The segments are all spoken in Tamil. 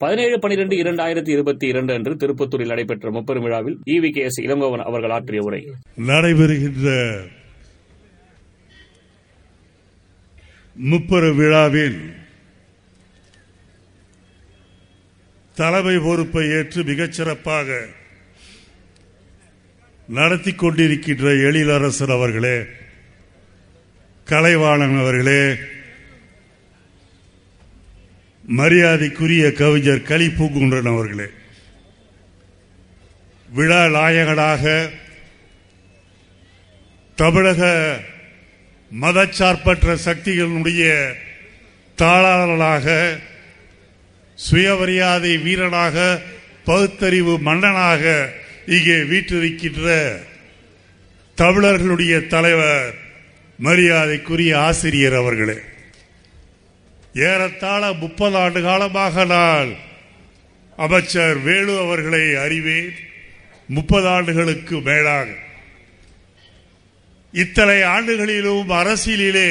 பதினேழு பனிரெண்டு இரண்டாயிரத்தி இருபத்தி இரண்டு அன்று திருப்பத்தூரில் நடைபெற்ற முப்பெரும் விழாவில் இவி கே எஸ் இளங்கோவன் அவர்கள் ஆற்றிய உரை. நடைபெறுகின்ற முப்பெரு விழாவில் தலைமை பொறுப்பை ஏற்று மிகச்சிறப்பாக நடத்தி கொண்டிருக்கின்ற எழிலரசன் அவர்களே கலைவாணன் அவர்களே மரியாதைக்குரிய கவிஞர் கலிப்பூங்குன்றன் அவர்களே விழா நாயகனாக தமிழக மதச்சார்பற்ற சக்திகளுடைய தாளாளராக சுயமரியாதை வீரனாக பகுத்தறிவு மன்னனாக இங்கே வீற்றிருக்கின்ற தமிழர்களுடைய தலைவர் மரியாதைக்குரிய ஆசிரியர் அவர்களே. ஏறத்தாழ முப்பது ஆண்டு காலமாக நான் அமைச்சர் வேலு அவர்களை அறிவேன். முப்பது ஆண்டுகளுக்கு மேலாக. இத்தனை ஆண்டுகளிலும் அரசியலிலே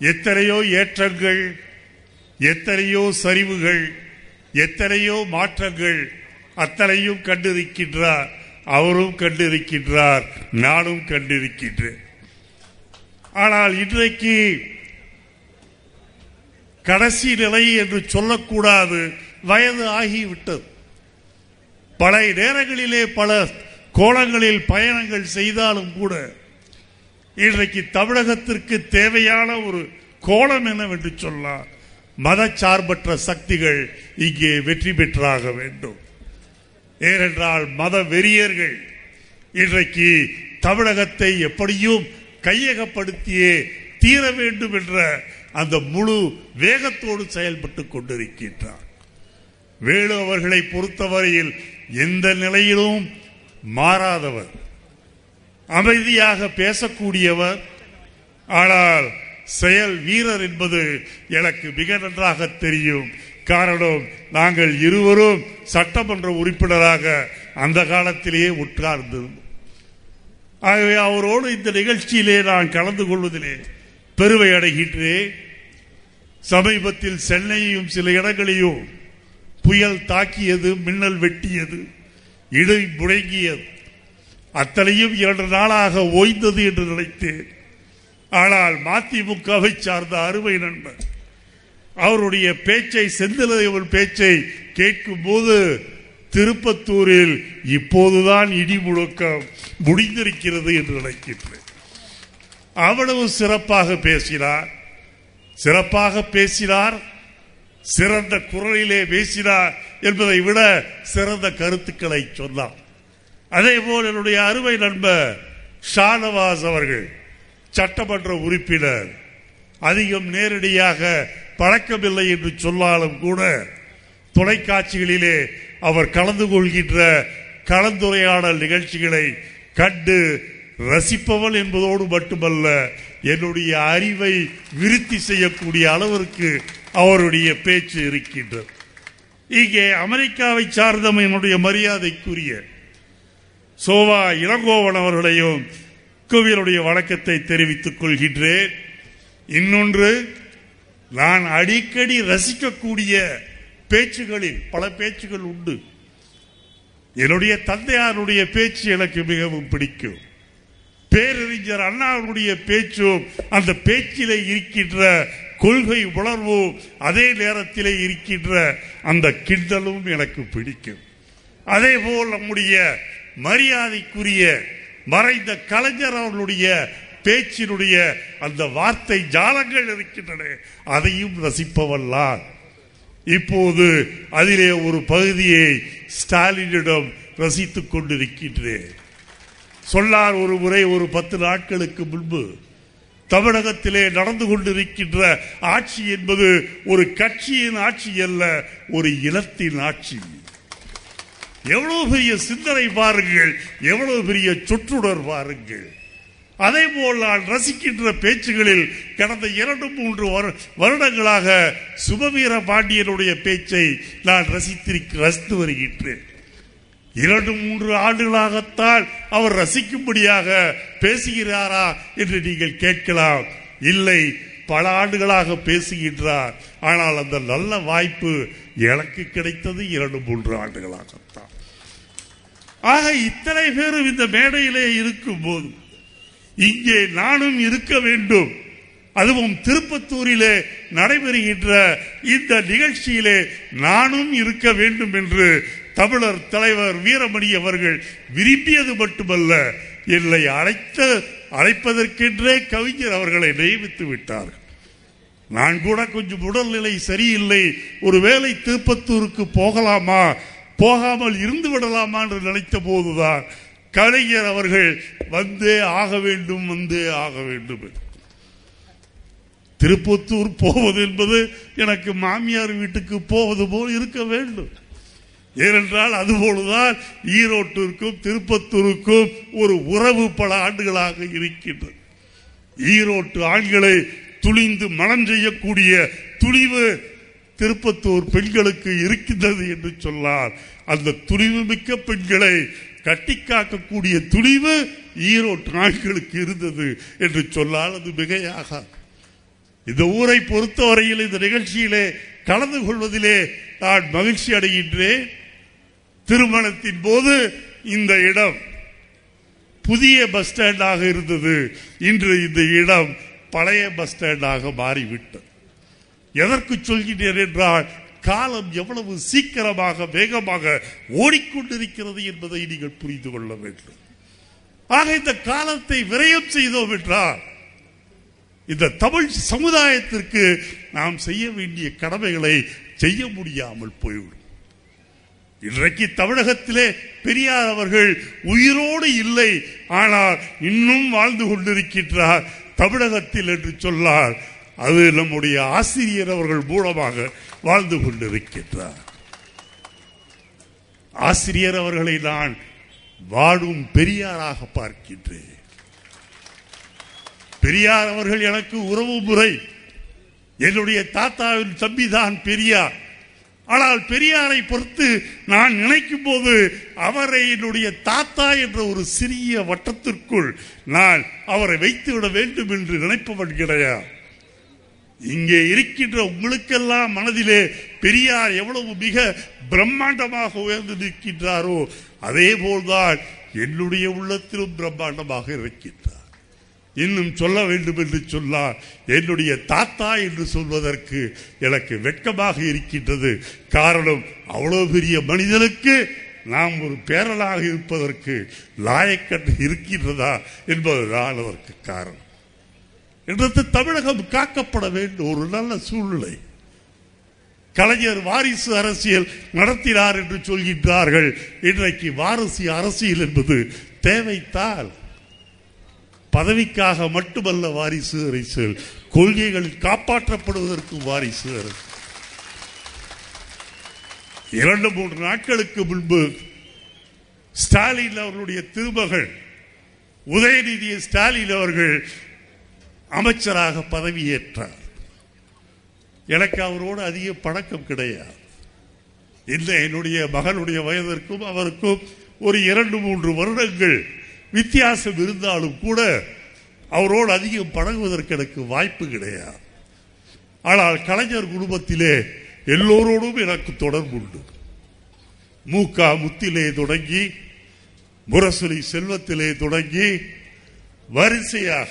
எத்தனையோ ஏற்றங்கள் எத்தனையோ சரிவுகள் எத்தனையோ மாற்றங்கள் அத்தனையும் கண்டிருக்கின்றார் அவரும் கண்டிருக்கின்றார் நானும் கண்டிருக்கின்றேன். ஆனால் இன்றைக்கு கடைசி நிலை என்று சொல்லக்கூடாது. வயது ஆகிவிட்டது. பல நேரங்களிலே பல கோலங்களில் பயணங்கள் செய்தாலும் கூட இன்றைக்கு தமிழகத்திற்கு தேவையான ஒரு கோலம் என்னவென்று சொல்லலாம் மதச்சார்பற்ற சக்திகள் இங்கே வெற்றி பெற்றாக வேண்டும். ஏனென்றால் மத வெறியர்கள் இன்றைக்கு தமிழகத்தை எப்படியும் கையகப்படுத்தியே தீர வேண்டும் என்ற அந்த முழு வேகத்தோடு செயல்பட்டு கொண்டிருக்கின்றார். வேலு அவர்களை பொறுத்தவரையில் எந்த நிலையிலும் மாறாதவர். அமைதியாக பேசக்கூடியவர். ஆனால் செயல் வீரர் என்பது எனக்கு மிக நன்றாக தெரியும். காரணம் நாங்கள் இருவரும் சட்டமன்ற உறுப்பினராக அந்த காலத்திலேயே உட்கார்ந்திருந்தோம் ஆகவே அவரோடு இந்த நிகழ்ச்சியிலே நான் கலந்து கொள்வதிலே பெருமை அடைகின்றேன். சமீபத்தில் சென்னையையும் சில இடங்களையும் புயல் தாக்கியது மின்னல் வெட்டியது இடை முழங்கியது அத்தனையும் இரண்டு நாளாக ஓய்ந்தது என்று நினைத்தேன். ஆனால் மதிமுகவை சார்ந்த அருமை நண்பர் அவருடைய பேச்சை செந்திலதேவன் பேச்சை கேட்கும் போது திருப்பத்தூரில் இப்போதுதான் இடி முழக்கம் முடிந்திருக்கிறது என்று நினைக்கின்றேன். அவ்வளவு சிறப்பாக பேசினார். சிறப்பாக பேசினார் சிறந்த குரலிலே பேசினார் என்பதை விட சிறந்த கருத்துக்களை சொன்னார். அதே போல் என்னுடைய அருமை நண்பர் ஷானவாஸ் அவர்கள் சட்டமன்ற உறுப்பினர் அதிகம் நேரடியாக பழக்கமில்லை என்று சொன்னாலும் கூட தொலைக்காட்சிகளிலே அவர் கலந்து கொள்கின்ற கலந்துரையாடல் நிகழ்ச்சிகளை கண்டு ரசிப்பவன் என்பதோடு மட்டுமல்ல என்னுடைய அறிவை விருத்தி செய்யக்கூடிய அளவிற்கு அவருடைய பேச்சு இருக்கின்றது. இங்கே அமெரிக்காவை சார்ந்த என்னுடைய மரியாதைக்குரிய சோவா இளங்கோவன் அவர்களையும் கோவிலுடைய வழக்கத்தை தெரிவித்துக் கொள்கின்றேன். இன்னொன்று நான் அடிக்கடி ரசிக்கக்கூடிய பேச்சுகளில் பல பேச்சுகள் உண்டு. என்னுடைய தந்தையாருடைய பேச்சு எனக்கு மிகவும் பிடிக்கும். பேரறிஞர் அண்ணாவுடைய பேச்சும் அந்த பேச்சிலே இருக்கின்ற கொள்கை உணர்வும் அதே நேரத்திலே இருக்கின்ற அந்த கிண்டலும் எனக்கு பிடிக்கும். அதே போல் நம்முடைய மரியாதைக்குரிய மறைந்த கலைஞர் அவர்களுடைய பேச்சினுடைய அந்த வார்த்தை ஜாலங்கள் இருக்கின்றன. அதையும் ரசிப்பவல்லான் இப்போது அதிலே ஒரு பகுதியை ஸ்டாலினிடம் ரசித்துக் கொண்டிருக்கின்றேன். சொல்லார் ஒரு முறை ஒரு பத்து நாட்களுக்கு முன்பு. தமிழகத்திலே நடந்து கொண்டிருக்கின்ற ஆட்சி என்பது ஒரு கட்சியின் ஆட்சி அல்ல ஒரு இனத்தின் ஆட்சி. எவ்வளவு பெரிய சிந்தனை பாருங்கள் எவ்வளவு பெரிய சுற்றுடர் பாருங்கள். அதே போல் நான் ரசிக்கின்ற பேச்சுகளில் கடந்த இரண்டு மூன்று வருடங்களாக சுபவீர பாண்டியனுடைய பேச்சை நான் ரசித்திருக்க ரசித்து வருகின்றேன். இரண்டு மூன்று ஆண்டுகளாகத்தான் அவர் ரசிக்கும்படியாக பேசுகிறாரா என்று நீங்கள் கேட்கலாம். இல்லை பல ஆண்டுகளாக பேசுகின்றார். ஆனால் அந்த நல்ல வாய்ப்பு எனக்கு கிடைத்தது இரண்டு மூன்று ஆண்டுகளாகத்தான். ஆக இத்தனை பேரும் இந்த மேடையிலே இருக்கும் போது இங்கே நானும் இருக்க வேண்டும். அதுவும் திருப்பத்தூரிலே நடைபெறுகின்ற இந்த நிகழ்ச்சியிலே நானும் இருக்க வேண்டும் என்று தமிழர் தலைவர் வீரமணி அவர்கள் விரும்பியது மட்டுமல்ல என்னை அழைத்த அழைப்பதற்கென்றே கவிஞர் அவர்களை நியமித்து விட்டார்கள். நான் கூட கொஞ்சம் உடல்நிலை சரியில்லை ஒருவேளை திருப்பத்தூருக்கு போகலாமா போகாமல் இருந்து விடலாமா என்று நினைத்த போதுதான் கலைஞர் அவர்கள் வந்தே ஆக வேண்டும் வந்தே ஆக வேண்டும் திருப்பத்தூர் போவது என்பது எனக்கு மாமியார் வீட்டுக்கு போவது போல் இருக்க வேண்டும். ஏனென்றால் அதுபோலதான் ஈரோட்டிற்கும் திருப்பத்தூருக்கும் ஒரு உறவு பல ஆண்டுகளாக இருக்கின்றது. ஈரோட்டு ஆண்களை துணிந்து மனம் செய்யக்கூடிய துணிவு திருப்பத்தூர் பெண்களுக்கு இருக்கின்றது என்று சொன்னார் அந்த துணிவு மிக்க பெண்களை கட்டி காக்கக்கூடிய துணிவு ஈரோட்டு ஆண்களுக்கு இருந்தது என்று சொன்னால் அது மிகையாக இந்த ஊரை பொறுத்தவரையில் இந்த நிகழ்ச்சியிலே கலந்து கொள்வதிலே நான் மகிழ்ச்சி அடைகின்றேன். திருமணத்தின் போது இந்த இடம் புதிய பஸ் ஸ்டாண்டாக இருந்தது. இன்று இந்த இடம் பழைய பஸ் ஸ்டாண்டாக மாறிவிட்டது. எதற்கு சொல்கிறேன் என்றால் காலம் எவ்வளவு சீக்கிரமாக வேகமாக ஓடிக்கொண்டிருக்கிறது என்பதை நீங்கள் புரிந்து கொள்ள வேண்டும். ஆக இந்த காலத்தை விரயம் செய்தோம் என்றால் இந்த தமிழ் சமுதாயத்திற்கு நாம் செய்ய வேண்டிய கடமைகளை செய்ய முடியாமல் போய்விடும். இன்றைக்கு தமிழகத்திலே பெரியார் அவர்கள் உயிரோடு இல்லை ஆனால் இன்னும் வாழ்ந்து கொண்டிருக்கின்றார் தமிழகத்தில் என்று சொல்லார். அது நம்முடைய ஆசிரியர் அவர்கள் மூலமாக வாழ்ந்து கொண்டிருக்கின்றார். ஆசிரியர் அவர்களை நான் வாடும் பெரியாராக பார்க்கின்றேன். பெரியார் அவர்கள் எனக்கு உறவு முறை என்னுடைய தாத்தாவின் தம்பிதான் பெரியார். ஆனால் பெரியாரை பொறுத்து நான் நினைக்கும் போது அவரை என்னுடைய தாத்தா என்ற ஒரு சிறிய வட்டத்திற்குள் நான் அவரை வைத்துவிட வேண்டும் என்று நினைப்பவன் கிடையாது. இங்கே இருக்கின்ற உங்களுக்கெல்லாம் மனதிலே பெரியார் எவ்வளவு மிக பிரம்மாண்டமாக உயர்ந்து நிற்கின்றாரோ அதே போல்தான் என்னுடைய உள்ளத்திலும் பிரம்மாண்டமாக இருக்கின்றார். இன்னும் சொல்ல வேண்டும் என்று சொன்னால் என்னுடைய தாத்தா என்று சொல்வதற்கு எனக்கு வெட்கமாக இருக்கின்றது. காரணம் அவ்வளோ பெரிய மனிதனுக்கு நாம் ஒரு பேரலாக இருப்பதற்கு லாயக்கட்டு இருக்கின்றதா என்பதுதான் அதற்கு காரணம். என்றது தமிழகம் காக்கப்பட வேண்டும் ஒரு நல்ல சூழ்நிலை. கலைஞர் வாரிசு அரசியல் நடத்தினார் என்று சொல்கின்றார்கள். இன்றைக்கு வாரிசு அரசியல் என்பது தேவைத்தால் பதவிக்காக மட்டுமல்ல வாரிசு அரசியல் கொள்கைகள் காப்பாற்றப்படுவதற்கு வாரிசு அரசு. இரண்டு மூன்று நாட்களுக்கு முன்பு ஸ்டாலின் அவர்களுடைய திருமகள் உதயநிதி ஸ்டாலின் அவர்கள் அமைச்சராக பதவியேற்றார். எனக்கு அவரோடு அதிக பழக்கம் கிடையாது. இல்லை என்னுடைய மகனுடைய வயதிற்கும் அவருக்கும் ஒரு இரண்டு மூன்று வருடங்கள் வித்தியாசம் இருந்தாலும் கூட அவரோடு அதிகம் பழகுவதற்கு எனக்கு வாய்ப்பு கிடையாது. ஆனால் கலைஞர் குடும்பத்திலே எல்லோரோடும் எனக்கு தொடர்பு உண்டு. மூக்கா முத்திலே தொடங்கி முரசொலி செல்வத்திலே தொடங்கி வரிசையாக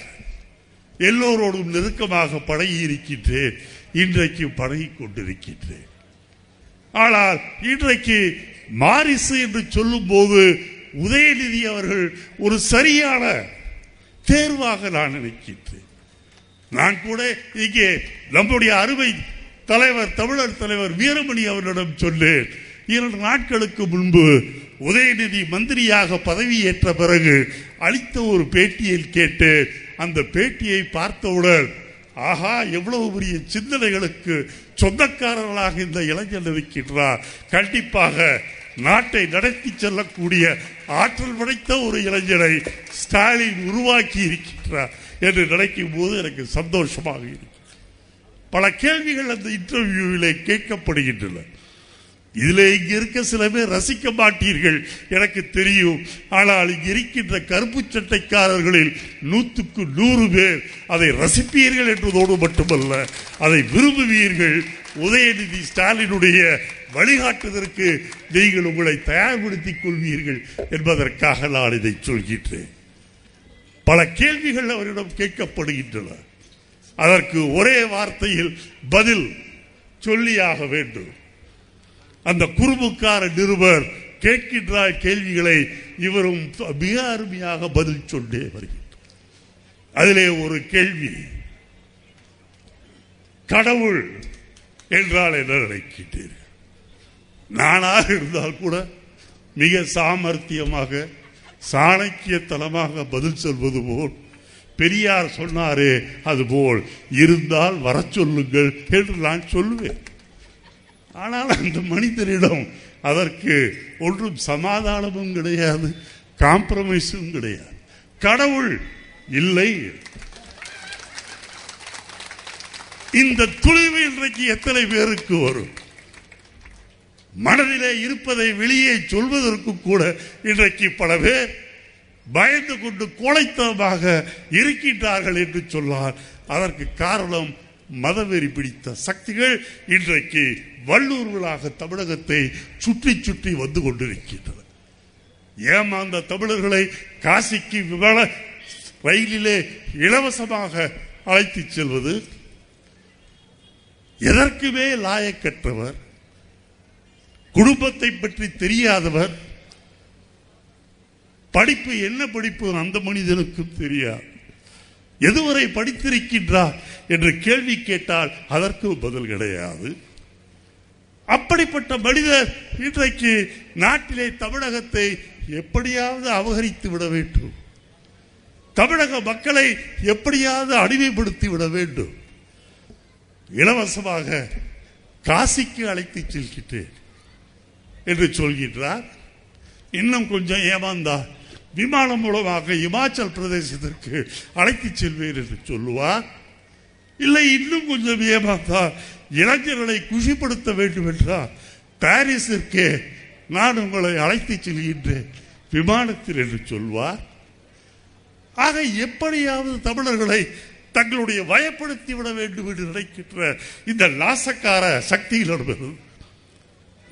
எல்லோரோடும் நெருக்கமாக பழகி இருக்கின்றேன் இன்றைக்கு பழகி கொண்டிருக்கின்றேன். ஆனால் இன்றைக்கு மாரிசு என்று சொல்லும் போது உதயநிதி அவர்கள் ஒரு சரியான தேர்வாக நான் நினைக்கின்றேன். நான் கூட இங்கே நம்முடைய அருமை தலைவர் தமிழர் தலைவர் வீரமணி அவர்களிடம் சொன்னேன் இரண்டு நாட்களுக்கு முன்பு உதயநிதி மந்திரியாக பதவியேற்ற பிறகு அளித்த ஒரு பேட்டியில் கேட்டு அந்த பேட்டியை பார்த்தவுடன் ஆஹா எவ்வளவு பெரிய சிந்தனைகளுக்கு சொந்தக்காரர்களாக இந்த இளைஞர் இருக்கின்றார் கண்டிப்பாக நாட்டை நடத்தி செல்லக்கூடிய ஆற்றல் படைத்த ஒரு இளைஞரை ஸ்டாலின் உருவாக்கி இருக்கின்றார் என்று நினைக்கும் போது எனக்கு சந்தோஷமாக இருக்கு பல கேள்விகள் அந்த இன்டர்வியூவிலே கேட்கப்படுகின்றன. இதில் இங்க இருக்க சில பேர் ரசிக்க மாட்டீர்கள் எனக்கு தெரியும். ஆனால் இங்க இருக்கின்ற கருப்பு சட்டைக்காரர்களில் நூற்றுக்கு நூறு பேர் அதை ரசிப்பீர்கள் என்பதோடு மட்டுமல்ல அதை விரும்புவீர்கள். உதயநிதி ஸ்டாலினுடைய வழிகாட்டுவதற்கு நீங்கள் உங்களை தயார்படுத்திக் கொள்வீர்கள் என்பதற்காக நான் இதை சொல்கின்றேன். பல கேள்விகள் அவரிடம் கேட்கப்படுகின்றன. அதற்கு ஒரே வார்த்தையில் பதில் சொல்லியாக வேண்டும். அந்த குறும்புக்கார நிருபர் கேட்கின்ற கேள்விகளை இவரும் மிக அருமையாக பதில் சொன்னே வருகின்றார். அதிலே ஒரு கேள்வி கடவுள் என்றால் என்ன நினைக்கின்றீர்கள்? நானாக இருந்தால் கூட மிக சாமர்த்தியமாக சாணக்கியத்தனமாக பதில் சொல்வது போல் பெரியார் சொன்னாரே அதுபோல் இருந்தால் வர சொல்லுங்கள் என்று நான் சொல்லுவேன். ஆனால் அந்த மனிதனிடம் அதற்கு ஒன்றும் சமாதானமும் கிடையாது காம்ப்ரமைஸும் கிடையாது. கடவுள் இல்லை. இந்த துணிவு இன்றைக்கு எத்தனை பேருக்கு வரும்? மனதிலே இருப்பதை வெளியே சொல்வதற்கு கூட இன்றைக்கு பல பேர் பயந்து கொண்டு கோழைத்தனமாக இருக்கின்றார்கள் என்று சொன்னார் அதற்கு காரணம் மதவெறி பிடித்த சக்திகள் இன்றைக்கு வல்லூர்களாக தமிழகத்தை சுற்றி சுற்றி வந்து கொண்டிருக்கின்றன. ஏமாந்த தமிழர்களை காசிக்கு விமான ரயிலிலே இலவசமாக அழைத்து செல்வது எதற்குமே லாயக்கற்றவர் குடும்பத்தை பற்றி தெரியாதவர் படிப்பு என்ன படிப்பு அந்த மனிதனுக்கும் தெரியாது. எதுவரை படித்திருக்கின்றார் என்று கேள்வி கேட்டால் அதற்கு பதில் கிடையாது. அப்படிப்பட்ட மனிதர் இன்றைக்கு நாட்டிலே தமிழகத்தை எப்படியாவது அபகரித்து விட வேண்டும். தமிழக மக்களை எப்படியாவது அடிமைப்படுத்தி விட வேண்டும். இலவசமாக காசிக்கு அழைத்து செல்கின்றேன். என்று சொல்கின்றார். இன்னும் கொஞ்சம் ஏமாந்தா. விமானம் மூலமாக இமாச்சல் பிரதேசத்திற்கு அழைத்து செல்வேன் என்று சொல்லுவார். இல்லை இன்னும் கொஞ்சம் ஏமாந்தா. இளைஞர்களை குஷிப்படுத்த வேண்டும் என்றால் பாரிஸிற்கே நான் உங்களை அழைத்து செல்கின்றேன் விமானத்தில் என்று சொல்வார். ஆக எப்படியாவது தமிழர்களை தங்களுடைய வயப்படுத்தி விட வேண்டும் என்று நினைக்கின்ற இந்த நாசக்கார சக்தியிலிருந்து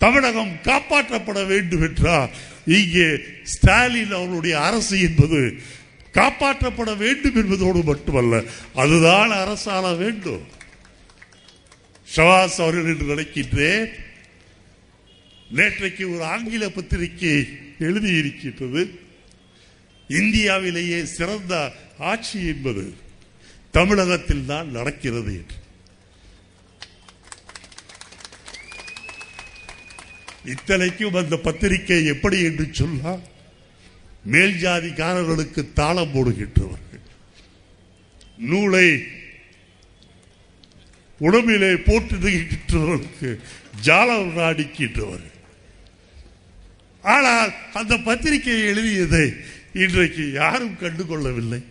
தமிழகம் காப்பாற்றப்பட வேண்டும் என்றால் இங்கே ஸ்டாலின் அவருடைய அரசு என்பது காப்பாற்றப்பட வேண்டும் என்பதோடு மட்டுமல்ல அதுதான் அரசாள வேண்டும். ஷவாஸ் அவர்கள் என்று நினைக்கின்றேன். நேற்றைக்கு ஒரு ஆங்கில பத்திரிகை எழுதியிருக்கின்றது. இந்தியாவிலேயே சிறந்த ஆட்சி என்பது தமிழகத்தில் தான் நடக்கிறது என்று. இத்தனைக்கும் அந்த பத்திரிகை எப்படி என்று சொன்னால் மேல் ஜாதிக்காரர்களுக்கு தாளம் போடுகின்றவர்கள். நூலை உடம்பிலே போட்டுகின்றவர்களுக்கு ஜாலம் அடிக்கின்றவர்கள். ஆனால் அந்த பத்திரிகையை எழுதியதை இன்றைக்கு யாரும் கண்டுகொள்ளவில்லை.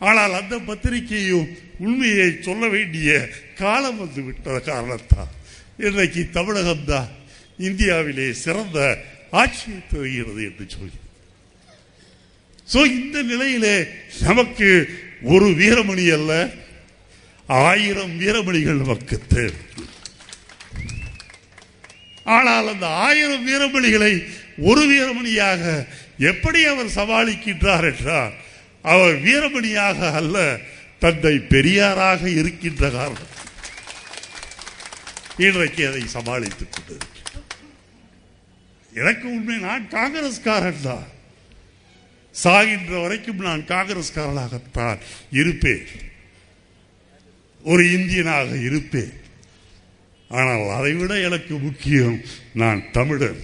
ஆனால் அந்த பத்திரிகையும் உண்மையை சொல்ல வேண்டிய காலம் வந்து விட்ட காரணத்தால். இன்றைக்கு தமிழகம்தான் இந்தியாவிலே சிறந்த ஆட்சியை தருகிறது என்று சொல்லி. சோ இந்த நிலையிலே நமக்கு ஒரு வீரமணி அல்ல ஆயிரம் வீரமணிகள் நமக்கு தேவை. ஆனால் அந்த ஆயிரம் வீரமணிகளை ஒரு வீரமணியாக எப்படி அவர் சமாளிக்கின்றார் என்றால் அவர் வீரமணியாக அல்ல தந்தை பெரியாராக இருக்கின்ற காரணம். இன்றைக்கு அதை சமாளித்துக் கொண்டது எனக்கு உண்மை நான் காங்கிரஸ்காரன் தான் சாகின்ற வரைக்கும் நான் காங்கிரஸ்காரனாகத்தான் இருப்பேன். ஒரு இந்தியனாக இருப்பேன். ஆனால் அதைவிட எனக்கு முக்கியம் நான் தமிழன்.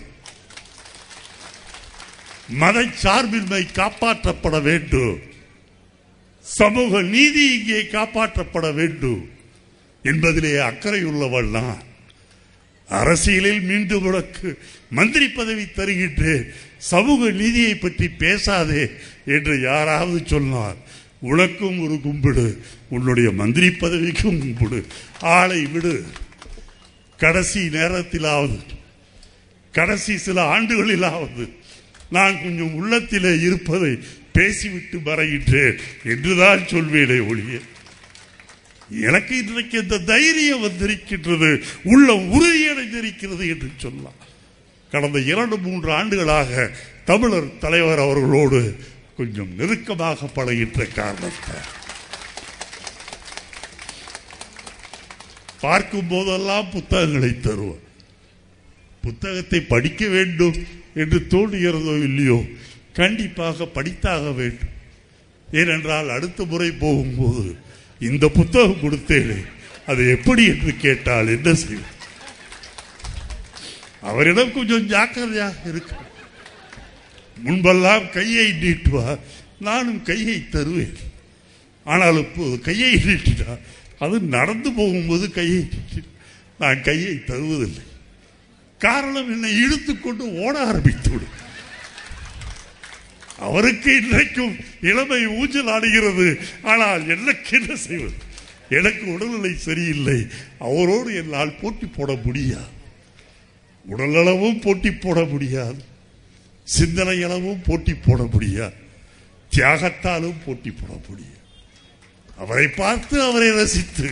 மத சார்பின்மை காப்பாற்றப்பட வேண்டும். சமூக நீதி இங்கே காப்பாற்றப்பட வேண்டும். என்பதிலே அக்கறை உள்ளவள் நான். அரசியலில் மீண்டும் உனக்கு மந்திரி பதவி தருகின்றேன் சமூக நீதியை பற்றி பேசாதே என்று யாராவது சொன்னார் உனக்கும் ஒரு கும்பிடு உன்னுடைய மந்திரி பதவிக்கும் கும்பிடு. ஆளை விடு. கடைசி நேரத்திலாவது கடைசி சில ஆண்டுகளிலாவது நான் கொஞ்சம் உள்ளத்திலே இருப்பதை பேசிவிட்டு மறைகின்றேன் என்றுதான் சொல்வேனே ஒழிய. எனக்கு இன்றைக்கு இந்த தைரியம் வந்திருக்கின்றது உள்ள உறுதியடைந்திருக்கிறது என்று சொல்லலாம். கடந்த இரண்டு மூன்று ஆண்டுகளாக தமிழர் தலைவர் அவர்களோடு கொஞ்சம் நெருக்கமாக பழகின்ற காரணத்தை பார்க்கும் போதெல்லாம் புத்தகங்களை தருவோம் புத்தகத்தை படிக்க வேண்டும் என்று தோன்றுகிறதோ இல்லையோ கண்டிப்பாக படித்தாக வேண்டும். ஏனென்றால் அடுத்த முறை போகும்போது இந்த புத்தகம் கொடுத்தேனே. அது எப்படி என்று கேட்டால் என்ன செய்வது? அவரிடம் கொஞ்சம் ஜாக்கிரதையாக இருக்கு. முன்பெல்லாம் கையை நீட்டுவார் நானும் கையை தருவேன். ஆனால் இப்போது கையை நீட்டினா அது நடந்து போகும்போது கையை நான் கையை தருவதில்லை. காரணம் என்னை இழுத்துக்கொண்டு ஓட ஆரம்பித்து விடுவேன் அவருக்கு இன்றைக்கும் இளமை ஊஞ்சல் ஆடுகிறது. ஆனால் எனக்கு என்ன செய்வது? எனக்கு உடல்நிலை சரியில்லை. அவரோடு என்னால் போட்டி போட முடியாது. உடலளவும் போட்டி போட முடியாது. சிந்தனை அளவும் போட்டி போட முடியாது. தியாகத்தாலும் போட்டி போட முடியாது. அவரை பார்த்து அவரை ரசித்து.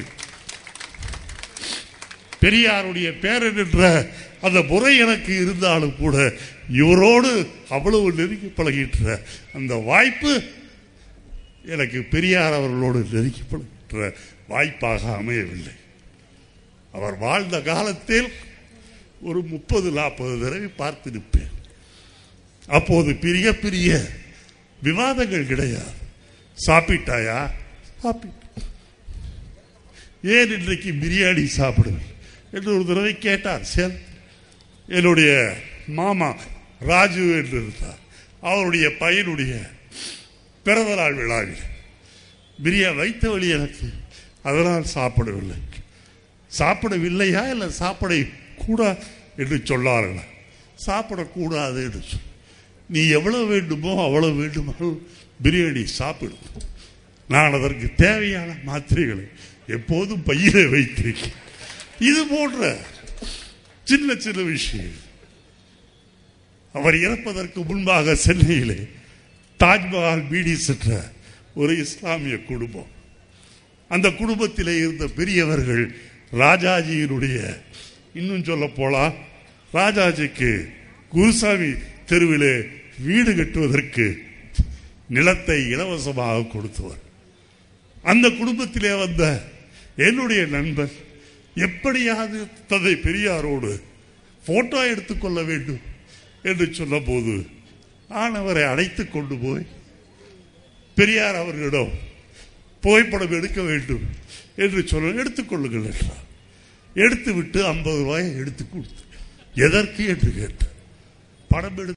பெரியாருடைய பேரன் என்ற அந்த முறை எனக்கு இருந்தாலும் கூட இவரோடு அவ்வளவு நெருங்கி பழகிட்டுற அந்த வாய்ப்பு எனக்கு பெரியார் அவர்களோடு நெருங்கி பழகின்ற வாய்ப்பாக அமையவில்லை. அவர் வாழ்ந்த காலத்தில் ஒரு முப்பது நாற்பது தடவை பார்த்திருப்பேன். அப்போது பெரிய பெரிய விவாதங்கள் கிடையாது. சாப்பிட்டாயா? சாப்பிட்டு ஏன் இன்றைக்கு பிரியாணி சாப்பிடுவேன்? என்று ஒரு தடவை கேட்டார். சேல் என்னுடைய மாமா ராஜு என்று இருந்தார். அவருடைய பையனுடைய பிறந்த நாள் விழாவில் பிரியா வைத்த வழி எனக்கு. அதனால் சாப்பிடவில்லை. சாப்பிடவில்லையா இல்லை சாப்பிட கூட என்று சொல்லார்கள் சாப்பிடக்கூடாது என்று சொல் நீ எவ்வளோ வேண்டுமோ அவ்வளோ வேண்டுமோ பிரியாணி சாப்பிடு. நான் அதற்கு தேவையான மாத்திரைகளை எப்போதும் பையில வைத்திருக்கேன். இது போன்ற சின்ன சின்ன விஷயங்கள். அவர் இறப்பதற்கு முன்பாக சென்னையிலே தாஜ்மஹால் பீடி சென்ற ஒரு இஸ்லாமிய குடும்பம். அந்த குடும்பத்திலே இருந்த பெரியவர்கள் ராஜாஜியினுடைய இன்னும் சொல்ல போலாம் ராஜாஜிக்கு குருசாமி தெருவிலே வீடு கட்டுவதற்கு நிலத்தை இலவசமாக கொடுத்தவர். அந்த குடும்பத்திலே வந்த என்னுடைய நண்பர் எப்படியாவது தந்தை பெரியாரோடு போட்டோ எடுத்துக்கொள்ள வேண்டும். என்று சொன்னபோது நான் அவரை அழைத்து கொண்டு போய் பெரியார் அவர்களிடம் புகைப்படம் எடுக்க வேண்டும் என்று சொல்ல எடுத்துக்கொள்ளுங்கள் என்றார். எடுத்து விட்டு ஐம்பது ரூபாயை எடுத்து கொடுத்து எதற்கு என்று கேட்டார். படம் எடுத்து